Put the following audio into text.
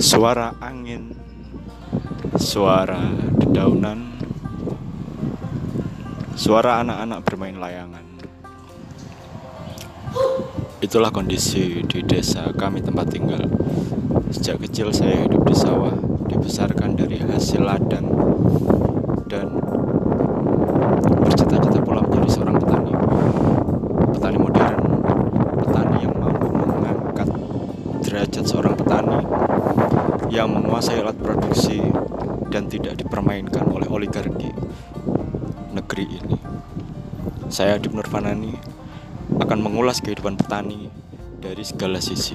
suara angin, suara dedaunan, suara anak-anak bermain layangan. Itulah kondisi di desa kami tempat tinggal. Sejak kecil saya hidup di sawah, dibesarkan dari hasil ladang dan bercita-cita pula menjadi seorang petani. Petani modern, petani yang mampu mengangkat derajat seorang petani yang menguasai alat produksi dan tidak dipermainkan oleh oligarki negeri ini. Saya Adib Nurfanani akan mengulas kehidupan petani dari segala sisi.